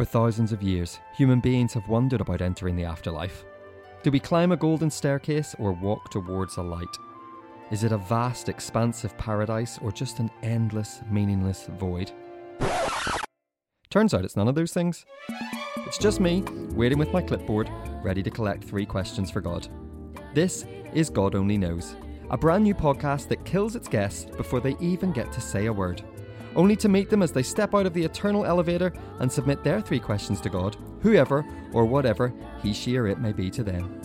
For thousands of years, human beings have wondered about entering the afterlife. Do we climb a golden staircase or walk towards a light? Is it a vast, expansive paradise or just an endless, meaningless void? Turns out it's none of those things. It's just me, waiting with my clipboard, ready to collect three questions for God. This is God Only Knows, a brand new podcast that kills its guests before they even get to say a word only to meet them as they step out of the eternal elevator and submit their three questions to God, whoever or whatever he, she, or it may be to them.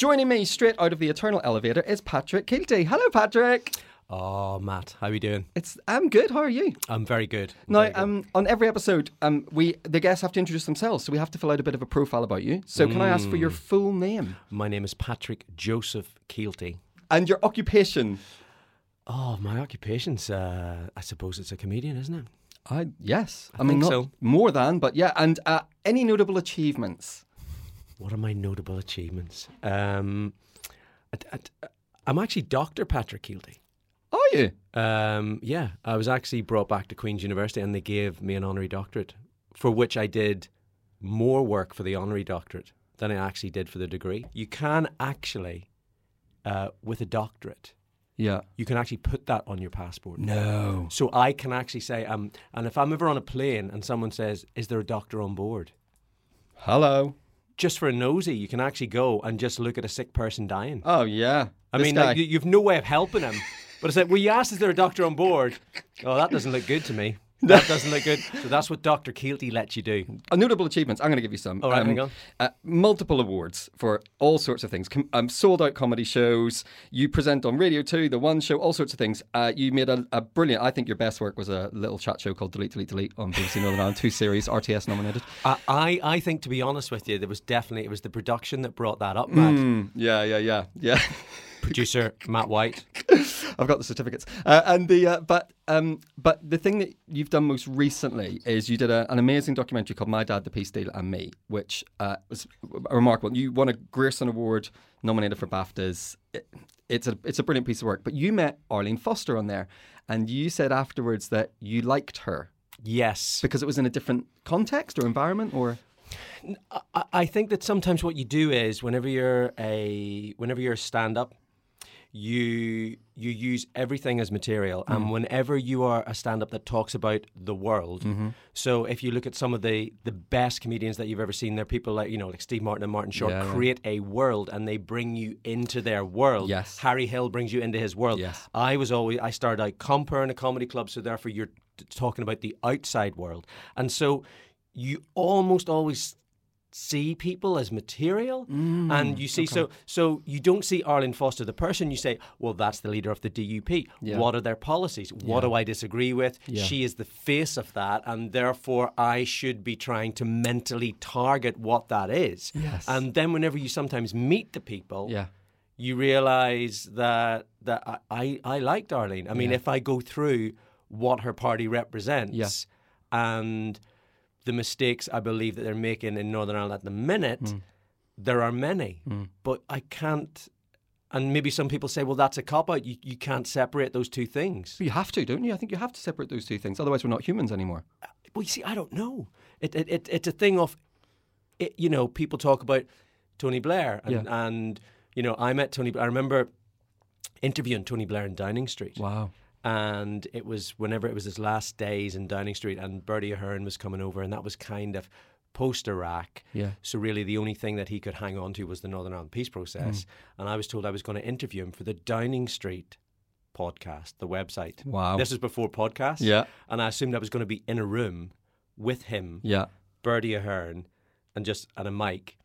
Joining me straight out of the eternal elevator is Patrick Kielty. Hello, Patrick. Oh, Matt, how are you doing? It's I'm good. How are you? I'm very good. I'm now, very good. um, on every episode, um, we the guests have to introduce themselves, so we have to fill out a bit of a profile about you. So, can I ask for Mm. your full name my name is Patrick Joseph Kielty. and your occupation? Oh, my occupation's, uh, I suppose it's a comedian, isn't it? I yes, I, I mean think not so. more than, but yeah. And uh, any notable achievements? What are my notable achievements? Um, I, am actually Dr. Patrick Kielty. You? Um, yeah, I was actually brought back to Queen's University and they gave me an honorary doctorate, for which I did more work for the honorary doctorate than I actually did for the degree. You can actually, uh, with a doctorate, Yeah. you can actually put that on your passport. No. So I can actually say, um, and if I'm ever on a plane and someone says, "Is there a doctor on board?" Hello. Just for a nosy, you can actually go and just look at a sick person dying. Oh yeah. I This mean, like, you've no way of helping him. But it's like, well, you asked, "Is there a doctor on board?" Oh, that doesn't look good to me. That doesn't look good. So that's what Doctor Kielty lets you do. Uh, notable achievements. I'm going to give you some. All right, hang on. Uh, multiple awards for all sorts of things. Com- um, sold out comedy shows. You present on Radio 2, The One Show, all sorts of things. Uh, you made a, a brilliant, I think your best work was a little chat show called Delete, Delete, Delete on BBC Northern Ireland, two series, RTS nominated. I, I, I think, to be honest with you, there was definitely it was the production that brought that up, Matt. Mm, yeah, yeah, yeah, yeah. Producer Matt White. I've got the certificates. Uh, and the uh, but um, but the thing that you've done most recently is you did a, an amazing documentary called My Dad, the Peace Deal, and Me, which uh, was remarkable. You won a Grierson Award, nominated for BAFTAs. It, it's a it's a brilliant piece of work. But you met Arlene Foster on there, and you said afterwards that you liked her Yes. because it was in a different context or environment, or I, I think that sometimes what you do is whenever you're a whenever you're a stand up, you you use everything as material, and mm. whenever you are a stand up that talks about the world, mm-hmm. so if you look at some of the the best comedians that you've ever seen, they're people like you know like Steve Martin and Martin Short Yeah, yeah. create a world and they bring you into their world. Yes. Harry Hill brings you into his world. Yes. I was always I started out compere in a comedy club, so therefore you're t- talking about the outside world, and so you almost always see people as material Mm, and you see so so you don't see Arlene Foster the person you say well that's the leader of the DUP Yeah. what are their policies what do I disagree with Yeah. she is the face of that and therefore I should be trying to mentally target what that is Yes. and then whenever you sometimes meet the people yeah, you realize that that I, I, I liked Arlene. I mean, Yeah. if I go through what her party represents and the mistakes I believe that they're making in Northern Ireland at the minute, Mm. there are many. But I can't. And maybe some people say, well, that's a cop out. You, you can't separate those two things. you have to, don't you? I think you have to separate those two things. Otherwise, we're not humans anymore. Well, you see, I don't know. It, it, it it's a thing of, it, you know, people talk about Tony Blair, and, Yeah. and you know, I met Tony. I remember interviewing Tony Blair in Downing Street, Wow. And it was whenever it was his last days in Downing Street, and Bertie Ahern was coming over, and that was kind of post Iraq. Yeah. So really, the only thing that he could hang on to was the Northern Ireland peace process, mm. and I was told I was going to interview him for the Downing Street podcast, the website. Wow. This is before podcast. Yeah. And I assumed I was going to be in a room with him, Yeah. Bertie Ahern, and just and a mic.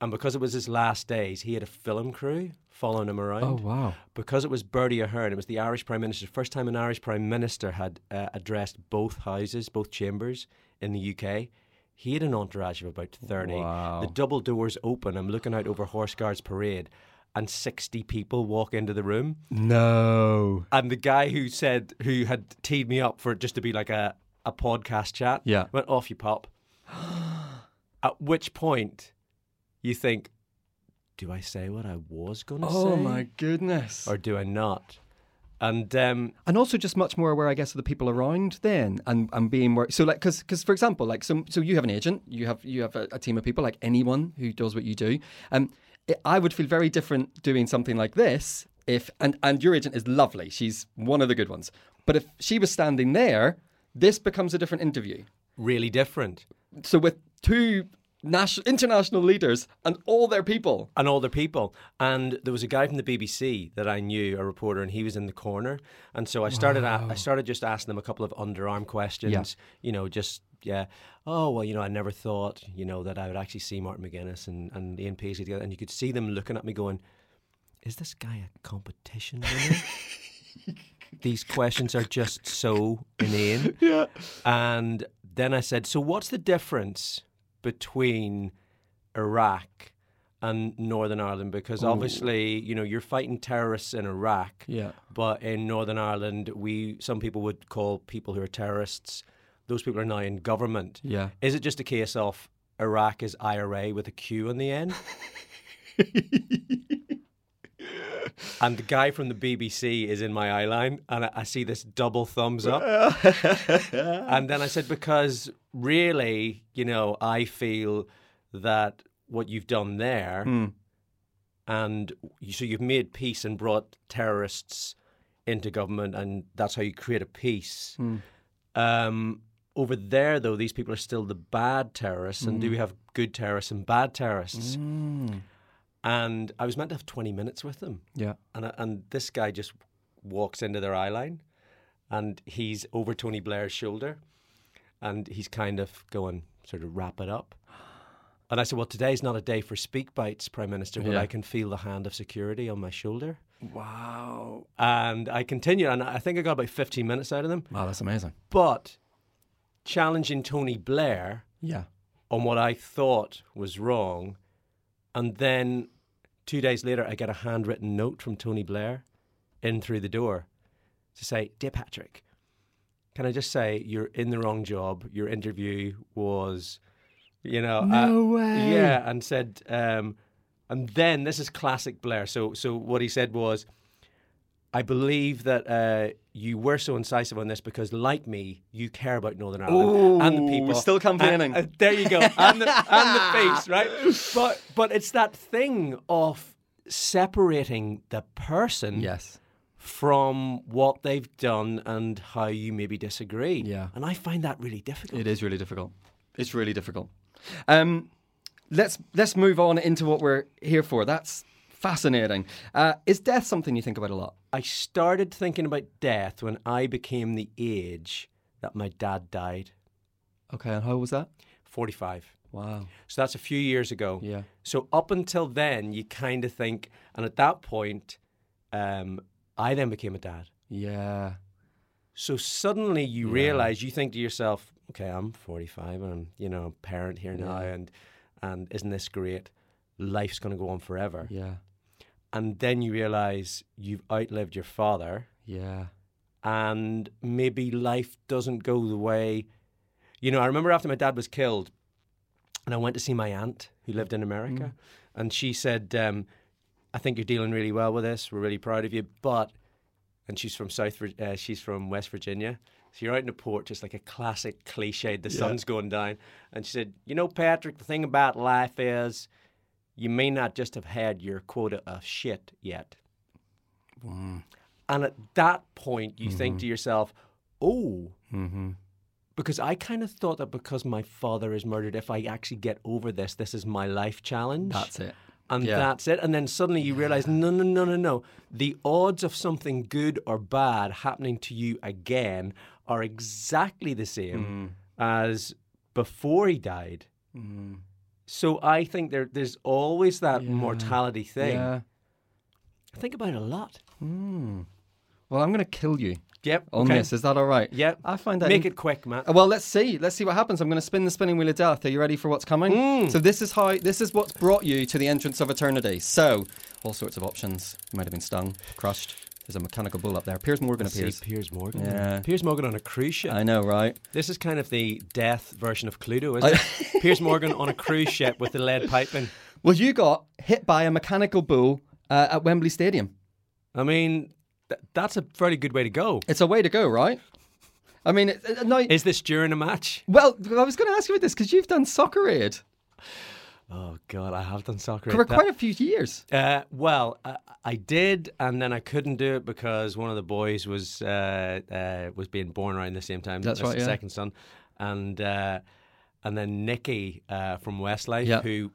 And because it was his last days, he had a film crew following him around. Oh wow. Because it was Bertie Ahern, it was the Irish Prime Minister, first time an Irish Prime Minister had uh, addressed both houses, both chambers in the UK. He had an entourage of about 30. Wow. The double doors open. I'm looking out over Horse Guards Parade, and 60 people walk into the room. No. And the guy who said, who had teed me up for it just to be like a, a podcast chat, Yeah. went off you pop. At which point you think, do I say what I was going to say? Oh my goodness. Or do I not? And um, and also just much more aware, I guess, of the people around then, and, and being more so like because because for example, like so so you have an agent, you have you have a, a team of people like anyone who does what you do. Um, it, I would feel very different doing something like this if and and your agent is lovely, she's one of the good ones. But if she was standing there, this becomes a different interview. really different. So with two national international leaders and all their people, And all their people. And there was a guy from the BBC that I knew, a reporter, and he was in the corner. And so I started a- I started just asking him a couple of underarm questions. Yeah. You know, just yeah. Oh well, you know, I never thought, you know, that I would actually see Martin McGuinness and, and Ian Paisley together. And you could see them looking at me going, Is this guy a competition winner? These questions are just so inane. yeah, And then I said, So what's the difference between Iraq and Northern Ireland? Because obviously, you know, you're fighting terrorists in Iraq. Yeah. But in Northern Ireland, we some people would call people who are terrorists, those people are now in government. yeah. Is it just a case of Iraq is IRA with a Q on the end? and the guy from the BBC is in my eye line, and I, I see this double thumbs up. and then I said, because really, you know, I feel that what you've done there, hmm. and you, so you've made peace and brought terrorists into government, and that's how you create a peace. Hmm. Um, over there, though, these people are still the bad terrorists, and do hmm. we have good terrorists and bad terrorists? And I was meant to have 20 minutes with them. Yeah. And, I- and this guy just walks into their eye line and he's over Tony Blair's shoulder and he's kind of going, sort of wrap it up. And I said, Well, today's not a day for speak bites, Prime Minister, but Yeah. I can feel the hand of security on my shoulder. Wow. And I continued, and I think I got about 15 minutes out of them. Wow, that's amazing. But challenging Tony Blair Yeah. on what I thought was wrong. And then two days later, I get a handwritten note from Tony Blair in through the door to say, Dear Patrick, can I just say you're in the wrong job? Your interview was, you know, No uh, way. yeah, and said, um, and then this is classic Blair. So, so what he said was, I believe that uh, you were so incisive on this because, like me, you care about Northern Ireland and the Ooh, people. still campaigning. And- and there you go, and the, and the face, right? But but it's that thing of separating the person Yes. from what they've done and how you maybe disagree. Yeah. and I find that really difficult. It is really difficult. It's really difficult. Um, let's let's move on into what we're here for. That's fascinating. Uh, is death something you think about a lot? I started thinking about death when I became the age that my dad died, Okay, and how was that? forty-five. Wow. So that's a few years ago. Yeah. So up until then, you kind of think, and at that point, um, I then became a dad. Yeah. So suddenly you realize, you think to yourself, okay, I'm 45 and I'm, you know, a parent here now, and and isn't this great? Life's going to go on forever. Yeah. And then you realize you've outlived your father, Yeah. and maybe life doesn't go the way. You know, I remember after my dad was killed, and I went to see my aunt who lived in America, and she said, um, "I think you're dealing really well with this. We're really proud of you." But, and she's from South, uh, she's from West Virginia. So you're out in the port, just like a classic cliche. The sun's going down, and she said, "You know, Patrick, the thing about life is, you may not just have had your quota of shit yet." And at that point, you think to yourself, oh, Mm-hmm. because I kind of thought that because my father is murdered, if I actually get over this, this is my life challenge. That's it. and Yeah. that's it. And then suddenly you realize, no, no, no, no, no. The odds of something good or bad happening to you again are exactly the same Mm. as before he died. So I think there, there's always that mortality thing. Yeah. I think about it a lot. Well, I'm going to kill you Yep. on okay. this. Is that all right? Yep. I find that Make in- it quick, Matt. Uh, Well, let's see. Let's see what happens. I'm going to spin the spinning wheel of death. Are you ready for what's coming? Mm. So this is how this is what's brought you to the entrance of eternity. So all sorts of options. You might have been stung, crushed. There's a mechanical bull up there. Piers Morgan See appears. Piers Morgan. Yeah. Piers Morgan on a cruise ship. I know, right? This is kind of the death version of Cluedo, isn't it? Piers Morgan on a cruise ship with the lead piping. Well, you got hit by a mechanical bull uh, at Wembley Stadium. I mean, th- that's a fairly good way to go. It's a way to go, right? I mean, it, uh, no. Is this during a match? well, I was going to ask you about this because you've done soccer aid Oh God, I have done soccer. for quite a few years. Uh, well, I, I did, and then I couldn't do it because one of the boys was uh, uh, was being born around the same time. That's as right, yeah. second son, and uh, and then Nicky uh, from Westlife, Yeah. who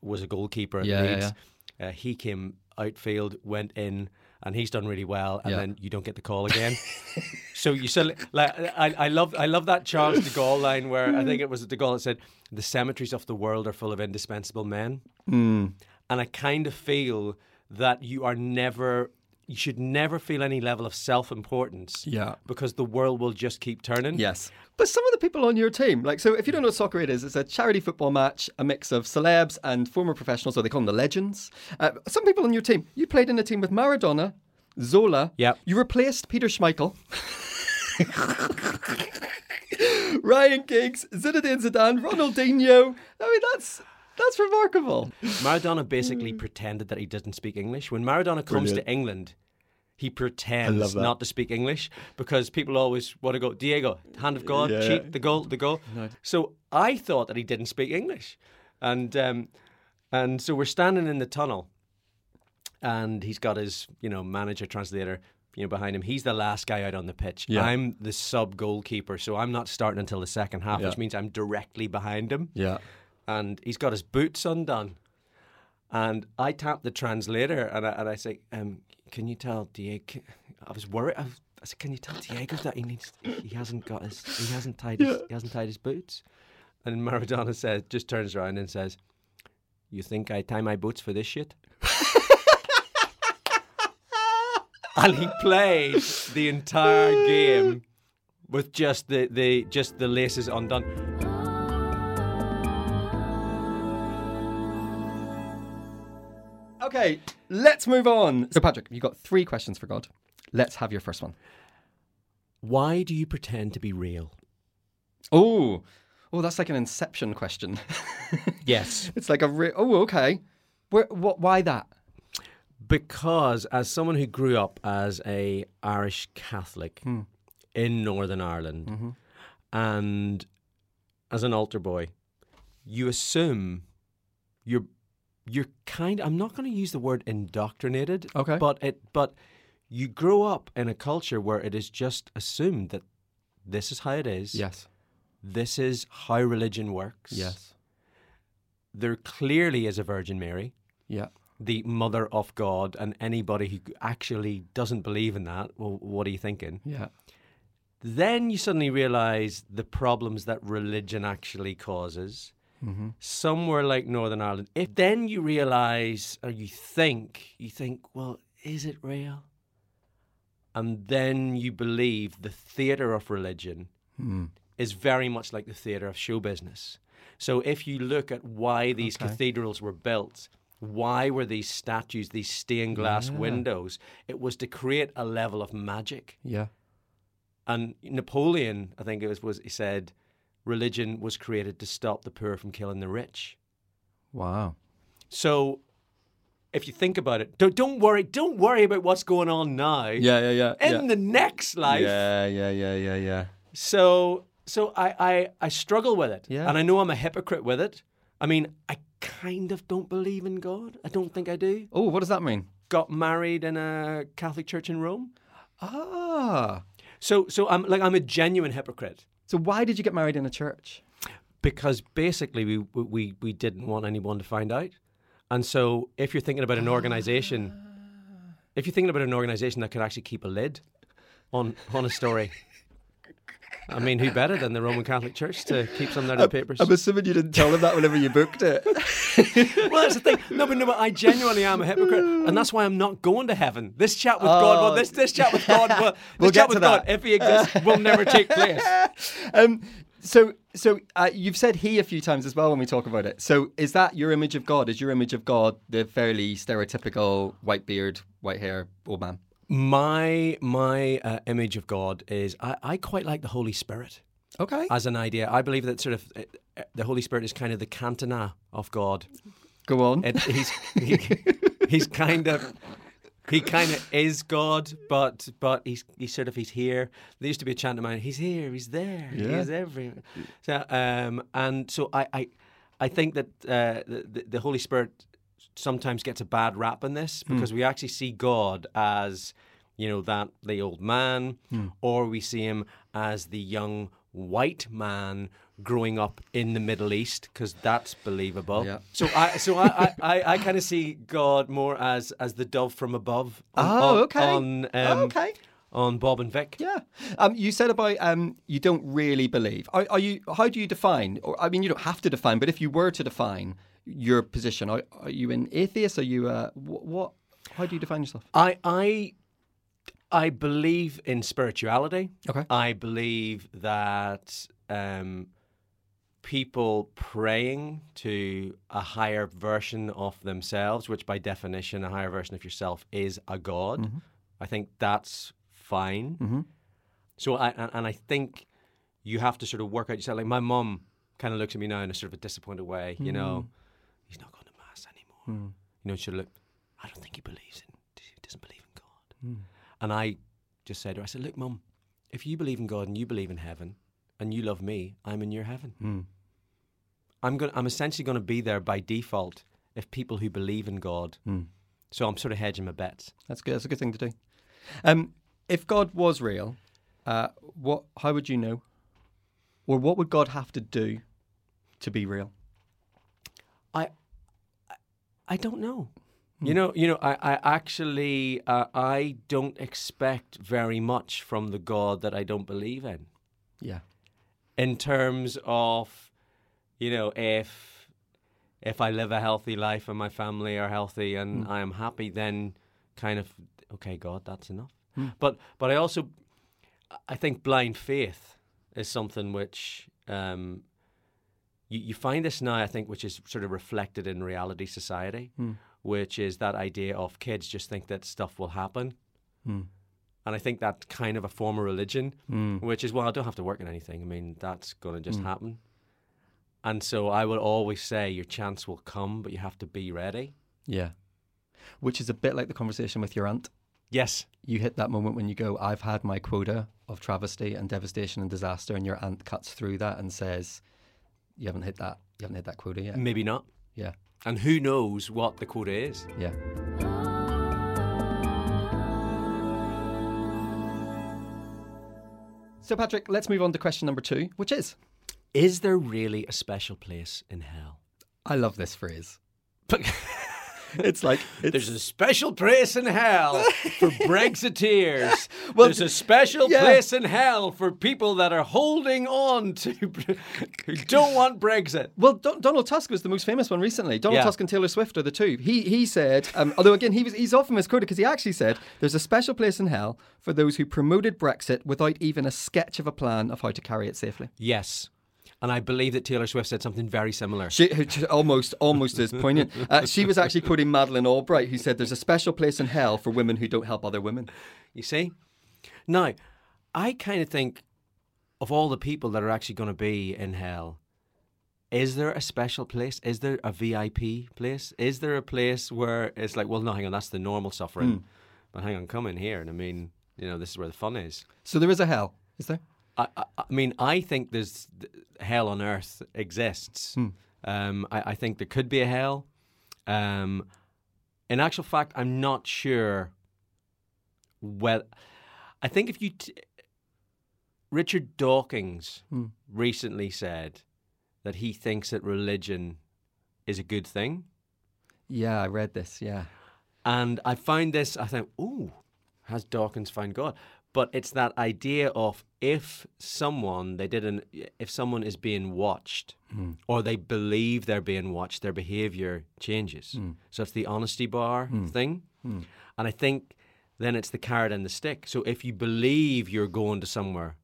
was a goalkeeper at Yeah, yeah, Leeds, Uh, he came outfield, went in, and he's done really well. And Yeah. then you don't get the call again. so you still like I, I love I love that Charles de Gaulle line where I think it was de Gaulle that said the cemeteries of the world are full of indispensable men hmm. and I kind of feel that you are never, you should never feel any level of self importance. Yeah. Because the world will just keep turning. Yes. But some of the people on your team, like, so if you don't know what soccer aid is, it's a charity football match, a mix of celebs and former professionals, or they call them the legends. Uh, some people on your team, you played in a team with Maradona, Zola. Yeah. You replaced Peter Schmeichel. Ryan Giggs, Zinedine Zidane, Ronaldinho. I mean, that's that's remarkable. Maradona basically pretended that he didn't speak English. When Maradona comes to England, he pretends not to speak English because people always want to go, Diego, hand of God, cheat, the goal, the goal. So I thought that he didn't speak English. And, um, and so we're standing in the tunnel and he's got his, you know, manager, translator, you know, behind him. He's the last guy out on the pitch. Yeah. I'm the sub goalkeeper, so I'm not starting until the second half, Yeah. which means I'm directly behind him Yeah. And he's got his boots undone. And I tap the translator and I, and I say, um, "Can you tell Diego?" I was worried. I, was, I said, "Can you tell Diego that he needs? He hasn't got his. He hasn't tied. His, He hasn't tied his boots." And Maradona says, just turns around and says, "You think I tie my boots for this shit?" and he played the entire game with just the, the just the laces undone. Okay, let's move on. So, Patrick, you've got three questions for God. Let's have your first one. Why do you pretend to be real? Oh, oh, that's like an Inception question. Yes. it's like a re- oh, okay. Where, what? Why that? Because as someone who grew up as a Irish Catholic hmm. in Northern Ireland mm-hmm. and as an altar boy, you assume you're you're kind I'm not going to use the word indoctrinated, Okay. but it but you grow up in a culture where it is just assumed that this is how it is. Yes. This is how religion works. Yes. There clearly is a Virgin Mary. Yeah. the mother of God, and anybody who actually doesn't believe in that, well, what are you thinking? Yeah. Then you suddenly realize the problems that religion actually causes. Mm-hmm. Somewhere like Northern Ireland, if then you realize or you think, you think, well, is it real? And then you believe the theatre of religion mm. is very much like the theatre of show business. So if you look at why these Okay. cathedrals were built, why were these statues, these stained glass windows? It was to create a level of magic. Yeah. And Napoleon, I think it was, was he said, religion was created to stop the poor from killing the rich. Wow. So if you think about it, don't, don't worry, don't worry about what's going on now. Yeah. Yeah. Yeah. In yeah. the next life. Yeah. Yeah. Yeah. Yeah. Yeah. So so I, I I struggle with it. Yeah. And I know I'm a hypocrite with it. I mean, I kind of don't believe in God. I don't think I do. Oh, what does that mean? Got married in a Catholic church in Rome. Ah. So so I'm like I'm a genuine hypocrite. So why did you get married in a church? because basically we we we didn't want anyone to find out, And so, if you're thinking about an organization, if you're thinking about an organization that could actually keep a lid on on a story, I mean, who better than the Roman Catholic Church to keep some of their papers? I'm assuming you didn't tell them that whenever you booked it. well, that's the thing. No, but no, but I genuinely am a hypocrite, and that's why I'm not going to heaven. This chat with God, well, this this chat with God, well, this We'll chat with God, that. if He exists, will never take place. um, so, so uh, you've said he a few times as well when we talk about it. So, is that your image of God? Is your image of God the fairly stereotypical white beard, white hair old man? My my uh, image of God is I, I quite like the Holy Spirit Okay. as an idea. I believe that sort of uh, uh, the Holy Spirit is kind of the Cantona of God. Go on. It, he's he, he's kind of he kind of is God, but but he's he's sort of he's here. There used to be a chant of mine. He's here. He's there. Yeah. He's everywhere. So um and so I I, I think that uh, the the Holy Spirit sometimes gets a bad rap in this because we actually see God as you know that the old man, or we see him as the young white man growing up in the Middle East because that's believable. Yeah. So I so I I, I, I kind of see God more as as the dove from above. On, Oh, okay. On, um, Oh, okay. On Bob and Vic. Yeah. Um, you said about um, you don't really believe. Are, are you? How do you define? Or I mean, you don't have to define, but if you were to define your position, are, are you an atheist? Are you uh, what, what? How do you define yourself? I I I believe in spirituality. Okay. I believe that um, people praying to a higher version of themselves, which by definition, a higher version of yourself is a god. I think that's fine. Mhm. So I and, and I think you have to sort of work out yourself. Like my mum kind of looks at me now in a sort of a disappointed way. You know, he's not going to mass anymore. You know, she look. I don't think he believes in. He doesn't believe in God. And I just said to her, I said, look, mum, if you believe in God and you believe in heaven and you love me, I'm in your heaven. I'm going. I'm essentially going to be there by default if people who believe in God. So I'm sort of hedging my bets. That's good. That's a good thing to do. Um, if God was real, uh, what? How would you know? Or what would God have to do to be real? I, don't know. You know, you know. I, I actually, uh, I don't expect very much from the God that I don't believe in. Yeah. in terms of you know if if I live a healthy life and my family are healthy and I am happy then kind of okay God that's enough but but I also I think blind faith is something which um you, you find this now I think which is sort of reflected in reality society hmm. which is that idea of kids just think that stuff will happen hmm. and I think that's kind of a form of religion, hmm. which is, well, I don't have to work on anything. I mean, that's going to just happen. And so I will always say your chance will come, but you have to be ready. Yeah. Which is a bit like the conversation with your aunt. Yes. You hit that moment when you go, I've had my quota of travesty and devastation and disaster, and your aunt cuts through that and says, You haven't hit that. You haven't hit that quota yet. Maybe not. Yeah. And who knows what the quota is? Yeah. So, Patrick, let's move on to question number two, which is Is there really a special place in hell? I love this phrase. It's like, it's, There's a special place in hell for Brexiteers. Well, There's a special yeah. place in hell for people that are holding on to who don't want Brexit. Well, Don- Donald Tusk was the most famous one recently. Donald Yeah. Tusk and Taylor Swift are the two. He he said, um, although again he was he's often misquoted because he actually said there's a special place in hell for those who promoted Brexit without even a sketch of a plan of how to carry it safely. Yes. And I believe that Taylor Swift said something very similar. She almost almost as poignant. Uh, she was actually quoting Madeleine Albright, who said there's a special place in hell for women who don't help other women. You see? Now, I kind of think of all the people that are actually going to be in hell, is there a special place? Is there a VIP place? Is there a place where it's like, well, no, hang on, that's the normal suffering. But hang on, come in here. And I mean, you know, this is where the fun is. So there is a hell, is there? I, I, I mean, I think there's hell on earth exists. Um, I, I think there could be a hell. Um, in actual fact, I'm not sure. Well, I think if you, t- Richard Dawkins recently said that he thinks that religion is a good thing. Yeah, I read this. Yeah. And I found this, I think, ooh, has Dawkins found God? But it's that idea of if someone they didn't, if someone is being watched, hmm. or they believe they're being watched, their behavior changes. Hmm. So it's the honesty bar hmm. thing, and I think then it's the carrot and the stick. So if you believe you're going to somewhere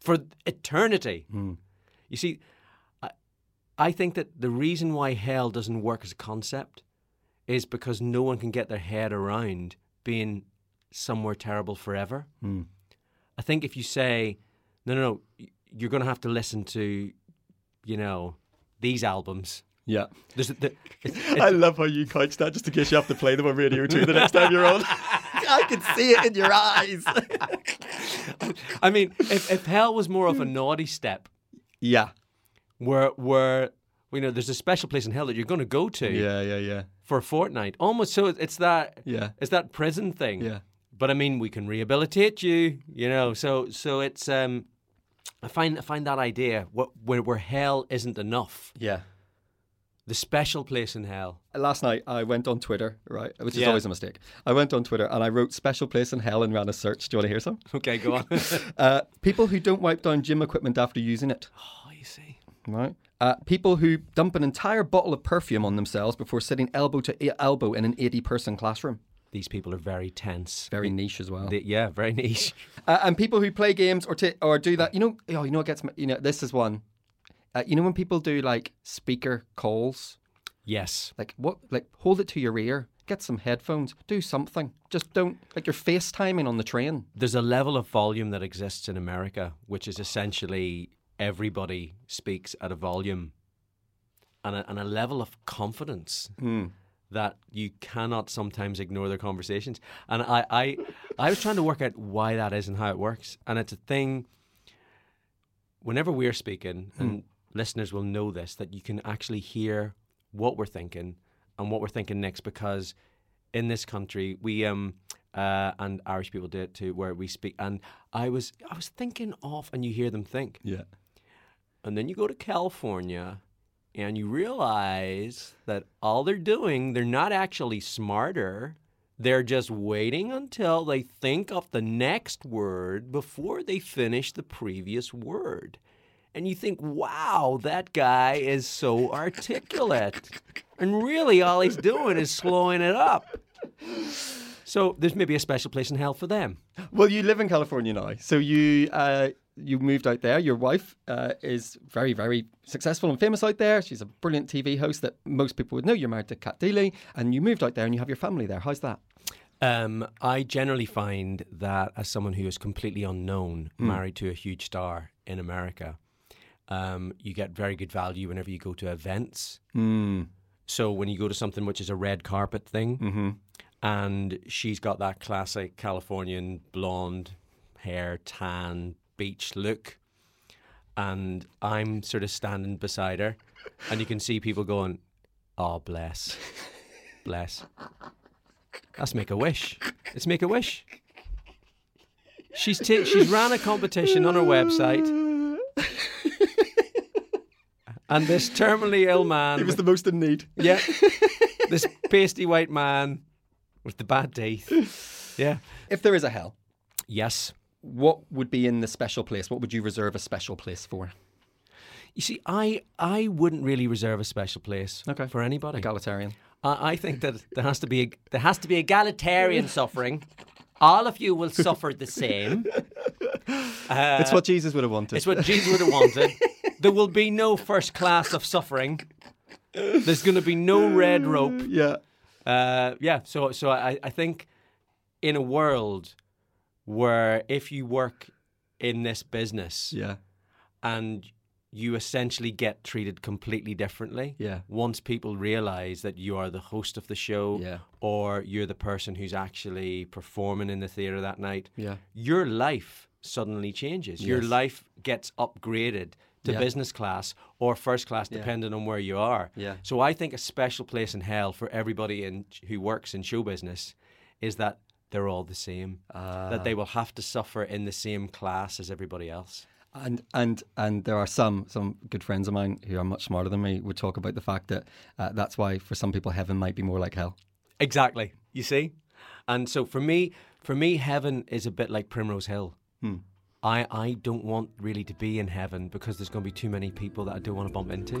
for eternity, you see, I, I think that the reason why hell doesn't work as a concept is because no one can get their head around being somewhere terrible forever. Hmm. I think if you say, no, no, no, you're going to have to listen to, you know, these albums. Yeah. There's the, it's, I love how you couch that just in case you have to play them on Radio 2 the next time you're on. I can see it in your eyes. I mean, if, if hell was more of a naughty step, yeah. where where you know there's a special place in hell that you're going to go to Yeah, yeah, yeah. for a fortnight, almost so it's that Yeah. it's that prison thing. Yeah. But I mean, we can rehabilitate you, you know. So so it's um, I find I find that idea what where where hell isn't enough, Yeah. the special place in hell. Last night I went on Twitter, right, which is Yeah. always a mistake. I went on Twitter and I wrote special place in hell and ran a search. Do you want to hear some? Okay, go on. Uh, people who don't wipe down gym equipment after using it. oh, you see. Right. Uh, people who dump an entire bottle of perfume on themselves before sitting elbow to elbow in an 80 person classroom. These people are very tense. Very niche as well. They- yeah, very niche. Uh, and people who play games or ta or do that, you know, oh, you know what gets me, you know, this is one. Uh, you know when people do like speaker calls, Yes. like what, like hold it to your ear, get some headphones, do something. Just don't like you're FaceTiming on the train. There's a level of volume that exists in America, which is essentially everybody speaks at a volume and a, and a level of confidence that you cannot sometimes ignore their conversations. And I, I, I was trying to work out why that is and how it works. And it's a thing, whenever we're speaking, and listeners will know this, that you can actually hear what we're thinking and what we're thinking next because in this country we um uh, and Irish people do it too where we speak and I was I was thinking of and you hear them think Yeah. and then you go to California and you realize that all they're doing, they're not actually smarter. They're just waiting until they think of the next word before they finish the previous word. And you think, wow, that guy is so articulate. And really, all he's doing is slowing it up. So there's maybe a special place in hell for them. Well, you live in California now, so you uh, you moved out there. Your wife uh, is very very successful and famous out there. She's a brilliant TV host that most people would know. You're married to Cat Deeley, and you moved out there, and you have your family there. How's that? Um, I generally find that as someone who is completely unknown, married to a huge star in America, um, you get very good value whenever you go to events. So when you go to something which is a red carpet thing, and she's got that classic Californian blonde hair, tan, beach look, and I'm sort of standing beside her, and you can see people going, "Oh, bless, bless." That's Make a Wish. It's Make a Wish. She's ta- she's ran a competition on her website, and this terminally ill man, He was the most in need. yeah, this pasty white man with the bad teeth, yeah, If there is a hell, yes. What would be in the special place? What would you reserve a special place for? You see, I I wouldn't really reserve a special place Okay. for anybody. Egalitarian. I, I think that there has to be a, there has to be egalitarian suffering. All of you will suffer the same. it's what Jesus would have wanted. It's what Jesus would have wanted. There will be no first class of suffering. There's going to be no red rope. yeah. Uh, yeah, so so I, I think in a world where if you work in this business Yeah. and you essentially get treated completely differently. Yeah. Once people realize that you are the host of the show Yeah. or you're the person who's actually performing in the theater that night, Yeah. your life suddenly changes. Your life gets upgraded to Yeah. business class or first class, Yeah. depending on where you are. Yeah. So I think a special place in hell for everybody in who works in show business is that they're all the same. Ah. that they will have to suffer in the same class as everybody else. And and and there are some some good friends of mine who are much smarter than me would talk about the fact that uh, that's why for some people heaven might be more like hell. Exactly. You see? And so for me, for me, heaven is a bit like Primrose Hill. I, I don't want really to be in heaven because there's going to be too many people that I don't want to bump into.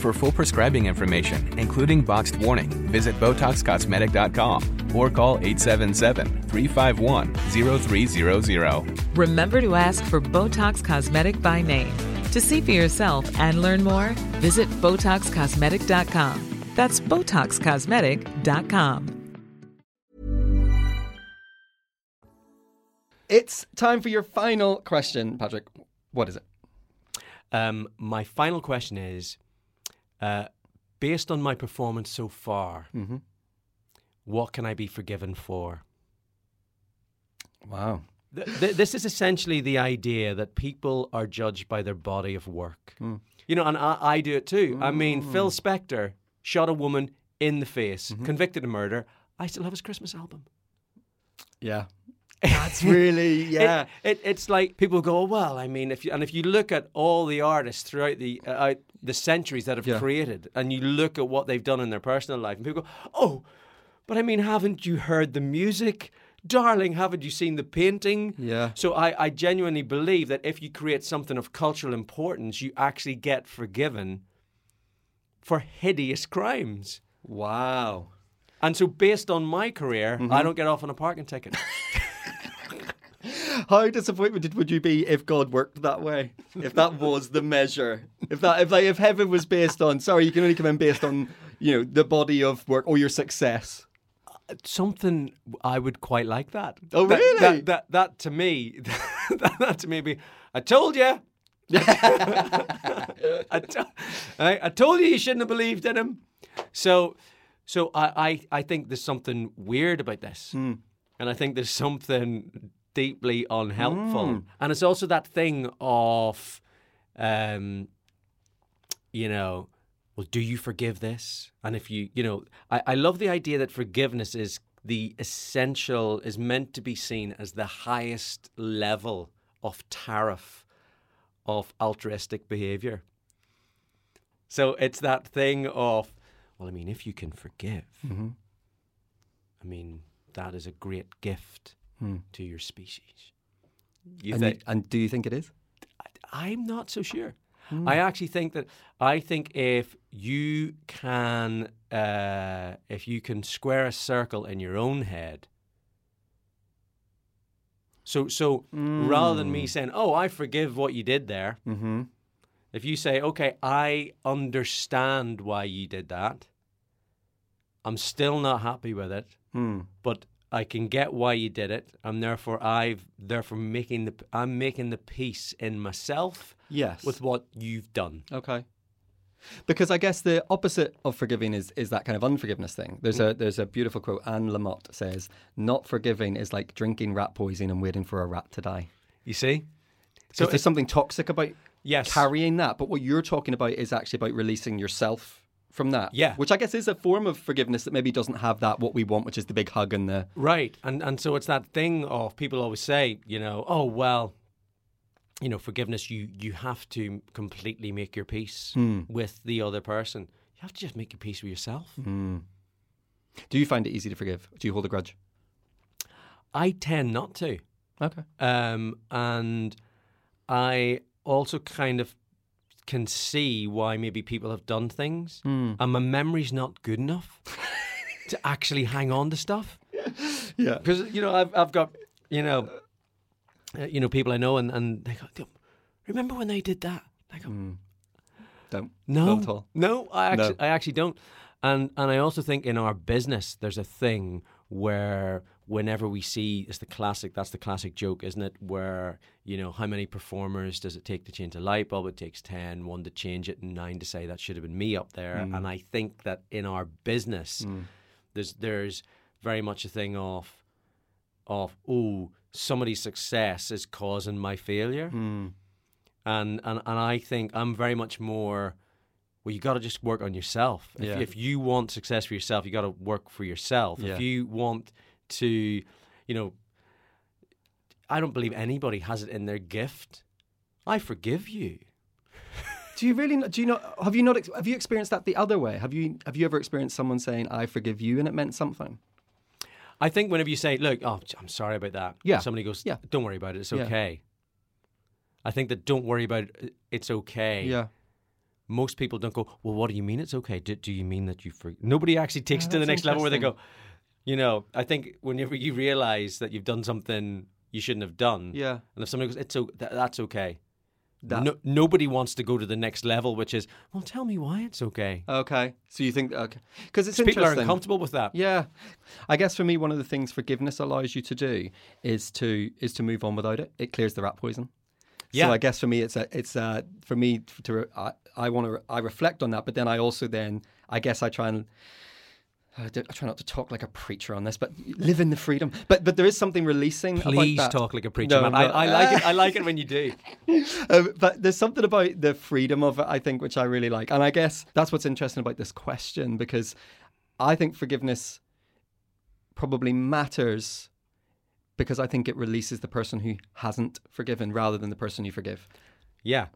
For full prescribing information, including boxed warning, visit BotoxCosmetic.com or call 877-351-0300. Remember to ask for Botox Cosmetic by name. To see for yourself and learn more, visit BotoxCosmetic.com. That's BotoxCosmetic.com. It's time for your final question, Patrick. What is it? Um, my final question is uh, based on my performance so far, mm-hmm. what can I be forgiven for? Wow. Th- th- this is essentially the idea that people are judged by their body of work. Hmm. You know, and I, I do it too. I mean, Phil hmm. Spector shot a woman in the face, mm-hmm. convicted of murder. I still have his Christmas album. Yeah. That's really yeah. It, it's like people go, well, I mean, if you and if you look at all the artists throughout the uh, out the centuries that have Yeah. created, and you look at what they've done in their personal life, and people go, oh, but I mean, haven't you heard the music? Darling, haven't you seen the painting? Yeah. So I, I genuinely believe that if you create something of cultural importance, you actually get forgiven for hideous crimes. wow. And so, based on my career, I don't get off on a parking ticket. How disappointed would you be if God worked that way? If that was the measure? If that if like if heaven was based on sorry, you can only come in based on, you know, the body of work or your success. something I would quite like that. Oh, That- really? That, that, that to me, that, that to me would be, I told you. I, to- I, I told you you shouldn't have believed in him. So, so I, I, I think there's something weird about this, Hmm. and I think there's something deeply unhelpful, and it's also that thing of, um, you know, well, do you forgive this? And if you, you know, I, I love the idea that forgiveness is the essential, is meant to be seen as the highest level of tariff of altruistic behavior. So it's that thing of, well, I mean, if you can forgive, I mean, that is a great gift to your species. You And, think? you- and do you think it is? I'm not so sure. I actually think that I think if you can uh, if you can square a circle in your own head. So so rather than me saying, "Oh, I forgive what you did there," Mm-hmm. if you say, "Okay, I understand why you did that," I'm still not happy with it, Hmm. but I can get why you did it, and therefore I've therefore making the I'm making the peace in myself Yes. with what you've done. Okay. Because I guess the opposite of forgiving is is that kind of unforgiveness thing. There's a mm. there's a beautiful quote. Anne Lamott says, "Not forgiving is like drinking rat poison and waiting for a rat to die." You see? So there's something toxic about yes, carrying that. But what you're talking about is actually about releasing yourself from that. Yeah. Which I guess is a form of forgiveness that maybe doesn't have that what we want, which is the big hug and the right, and and so it's that thing of people always say, you know, oh well, you know, forgiveness. You you have to completely make your peace with the other person. You have to just make your peace with yourself. Do you find it easy to forgive? Do you hold a grudge? I tend not to. Okay. Um, and I also kind of can see why maybe people have done things, Hmm. and my memory's not good enough to actually hang on to stuff. Yeah. Because you know, I've I've got you know, uh, you know people I know, and and they go, remember when they did that? I go, Don't. no, Not at all. no, I actually, No. I actually don't. And and I also think in our business, there's a thing where whenever we see, it's the classic. That's the classic joke, isn't it? Where you know, how many performers does it take to change a light bulb? It takes 10 one to change it, and nine to say that should have been me up there. And I think that in our business, there's there's very much a thing of of oh somebody's success is causing my failure Hmm. and and and I think I'm very much more. Well, you got to just work on yourself. If, Yeah. if you want success for yourself, you got to work for yourself. Yeah. If you want to, you know, I don't believe anybody has it in their gift. I forgive you. Do you really? not- Do you not? Have you not? Have you experienced that the other way? Have you? Have you ever experienced someone saying "I forgive you" and it meant something? I think whenever you say, "Look, oh, I'm sorry about that," Yeah. somebody goes, Yeah. "Don't worry about it. It's Yeah. okay." I think that "don't worry about it. It's okay." Yeah. most people don't go, well, what do you mean it's okay? Do, do you mean that you forget? Nobody actually takes Yeah, it to the next level where they go. You know, I think whenever you realize that you've done something you shouldn't have done, Yeah. and if somebody goes, it's o- that, that's okay. That- no, nobody wants to go to the next level, which is, well, tell me why it's okay. Okay. So you think okay? Because it's People are uncomfortable with that. Yeah, I guess for me, one of the things forgiveness allows you to do is to is to move on without it. It clears the rat poison. Yeah. So I guess for me, it's a it's a for me to I, I want to I reflect on that, but then I also then I guess I try and. I, I try not to talk like a preacher on this, but live in the freedom. But but there is something releasing. Please talk like a preacher, No, man. I. I like it. I like it when you do. Um, but there's something about the freedom of it, I think, which I really like. And I guess that's what's interesting about this question because I think forgiveness probably matters because I think it releases the person who hasn't forgiven rather than the person you forgive. Yeah.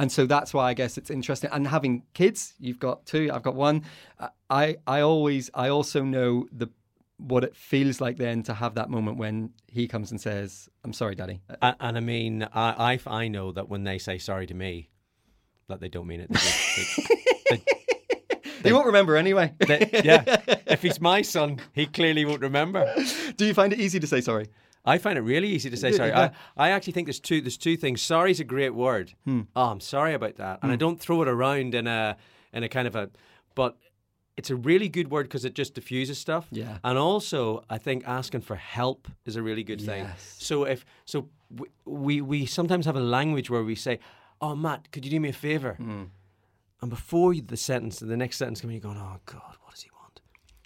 And so that's why I guess it's interesting. And having kids, you've got two, I've got one. uh, I I always I also know the what it feels like then to have that moment when he comes and says, "I'm sorry, Daddy." And, and I mean, I, I, I know that when they say sorry to me, that they don't mean it. They, they, they, He won't remember anyway. That- yeah. If he's my son, he clearly won't remember. Do you find it easy to say sorry? I find it really easy to say sorry. I, I actually think there's two there's two things. Sorry's a great word. Hmm. Oh, I'm sorry about that. And I don't throw it around in a in a kind of a but it's a really good word because it just diffuses stuff. Yeah. And also, I think asking for help is a really good thing. Yes. So if so, we, we we sometimes have a language where we say, "Oh, Matt, could you do me a favor?" Hmm. And before the sentence, the next sentence coming, you're going, "Oh God, what is he want?"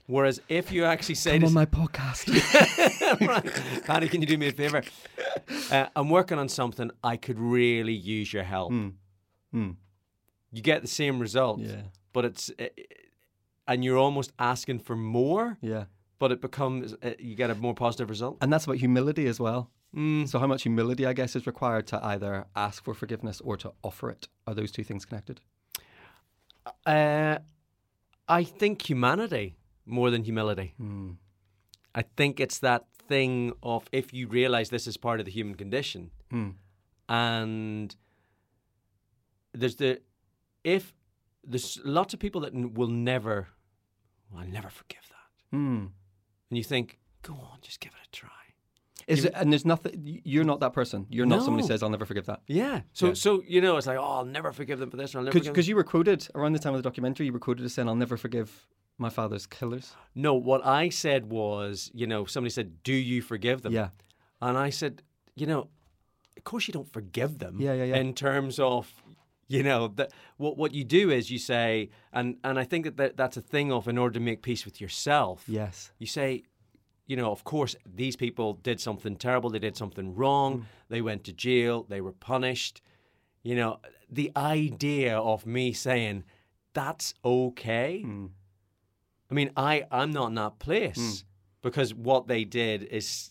Whereas if you actually say, to on my podcast. right. Paddy, can you do me a favor? Uh, I'm working on something. I could really use your help. You get the same result, Yeah. but it's uh, and you're almost asking for more, yeah. but it becomes uh, you get a more positive result. And that's about humility as well. Mm. So, how much humility, I guess, is required to either ask for forgiveness or to offer it? Are those two things connected? Uh, I think humanity more than humility. I think it's that thing of if you realize this is part of the human condition, and there's the if there's lots of people that will never, well, I'll never forgive that, Hmm. and you think, go on, just give it a try. Is it, and there's nothing, you're not that person. You're not someone who says, I'll never forgive that. Yeah. So Yeah. so you know, it's like, oh, I'll never forgive them for this, or I'll never forgive Because you were quoted around the time of the documentary, you were quoted as saying, I'll never forgive my father's killers. No, what I said was, you know, somebody said, "Do you forgive them?" Yeah. and I said, you know, of course you don't forgive them. Yeah, yeah, yeah. In terms of, you know, that what what you do is you say, and and I think that, that that's a thing of in order to make peace with yourself. Yes. You say, you know, of course these people did something terrible. They did something wrong. Mm. They went to jail. They were punished. You know, the idea of me saying that's okay. Mm. I mean, I I'm not in that place Hmm. because what they did is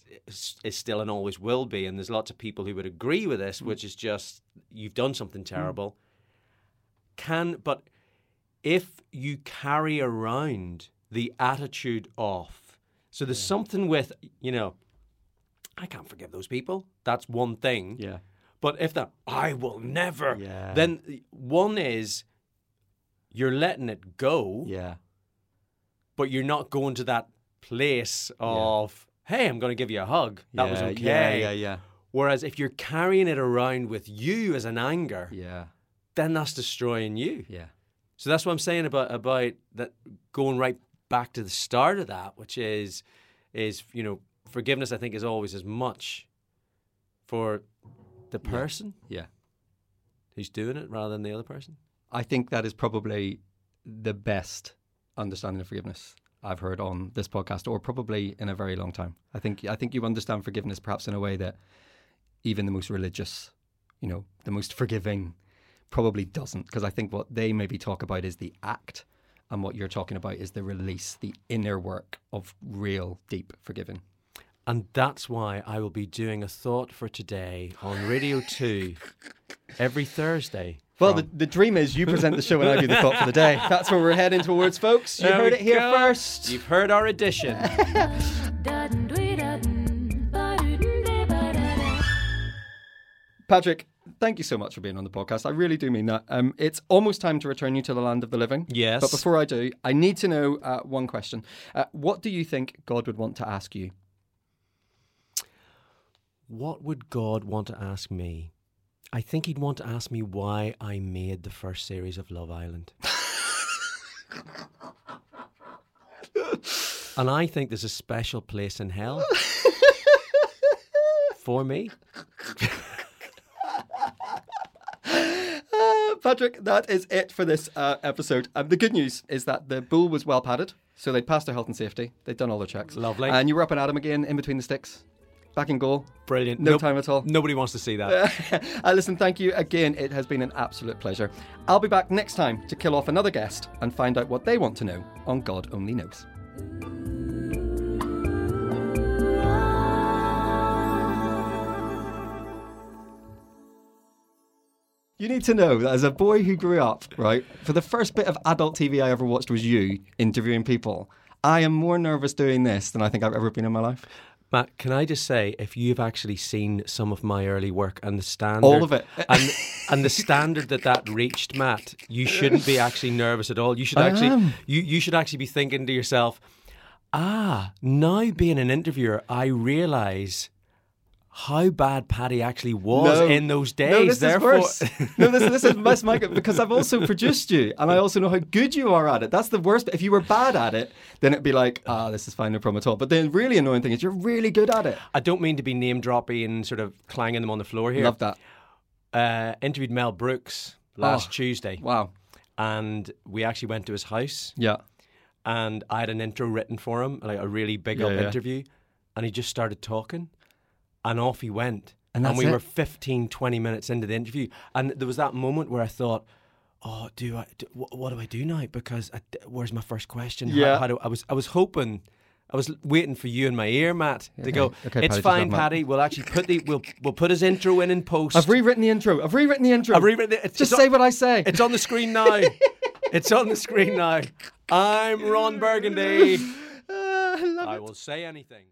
is still and always will be, and there's lots of people who would agree with Hmm. this, which is just you've done something terrible. Can but if you carry around the attitude of so there's something with you know I can't forgive those people. That's one thing. Yeah. But if that, I will never. Yeah. Then one is you're letting it go, Yeah. But you're not going to that place of, hey, I'm going to give you a hug. That was okay. Yeah, yeah, yeah. Whereas if you're carrying it around with you as an anger, Yeah. then that's destroying you. Yeah. So that's what I'm saying about about that going right back to the start of that, which is is you know forgiveness. I think is always as much for the person Yeah. who's doing it rather than the other person. I think that is probably the best understanding of forgiveness I've heard on this podcast, or probably in a very long time. I think I think you understand forgiveness perhaps in a way that even the most religious, you know, the most forgiving, probably doesn't. Because I think what they maybe talk about is the act, and what you're talking about is the release, the inner work of real deep forgiving. And that's why I will be doing a thought for today on Radio 2 every Thursday. Well, the, the dream is you present the show and I do the thought for the day. That's where we're heading towards, folks. You There heard we it here go. first. You've heard our edition. Patrick, thank you so much for being on the podcast. I really do mean that. Um, it's almost time to return you to the land of the living. Yes. But before I do, I need to know uh, one question. Uh, what do you think God would want to ask you? What would God want to ask me? I think He'd want to ask me why I made the first series of Love Island. and I think there's a special place in hell for me. Uh, Patrick, that is it for this uh, episode. Um, the good news is that the bull was well padded, so they'd passed their health and safety. They'd done all their checks. Lovely. And you were up and at 'em again in between the sticks. Back in goal. Brilliant. No Nope. time at all. Nobody wants to see that. uh, listen, thank you again. It has been an absolute pleasure. I'll be back next time to kill off another guest and find out what they want to know on God Only Knows. You need to know that as a boy who grew up, right, for the first bit of adult TV I ever watched was you interviewing people. I am more nervous doing this than I think I've ever been in my life. Matt, can I just say, if you've actually seen some of my early work and the standard, All of it. and and the standard that that reached, Matt, you shouldn't be actually nervous at all. You should I actually, am. you you should actually be thinking to yourself, ah, now being an interviewer, I realise how bad Paddy actually was No. in those days. No, this Therefore, is worse. no, this, this is my because I've also produced you, and I also know how good you are at it. That's the worst. If you were bad at it, then it'd be like, ah, this is fine, no problem at all. But the really annoying thing is you're really good at it. I don't mean to be name dropping and sort of clanging them on the floor here. Love that. Uh, interviewed Mel Brooks last Oh. Tuesday, Wow. and we actually went to his house. Yeah. and I had an intro written for him, like a really big Yeah, up yeah. interview, and he just started talking, and off he went. And that's we it? were 15, 20 minutes into the interview, and there was that moment where I thought, "Oh, do I? Do, what, what do I do now? Because I, where's my first question? Yeah. How, do I was? I was hoping." I was waiting for you in my ear, Matt, to go. okay, it's Paddy, fine, love Matt." Paddy. We'll actually put the we'll we'll put his intro in in post. I've rewritten the intro. I've rewritten the intro. I've rewritten it. It's- Just it's say on- what I say. It's on the screen now. it's on the screen now. I'm Ron Burgundy. Ah, I love I will say anything.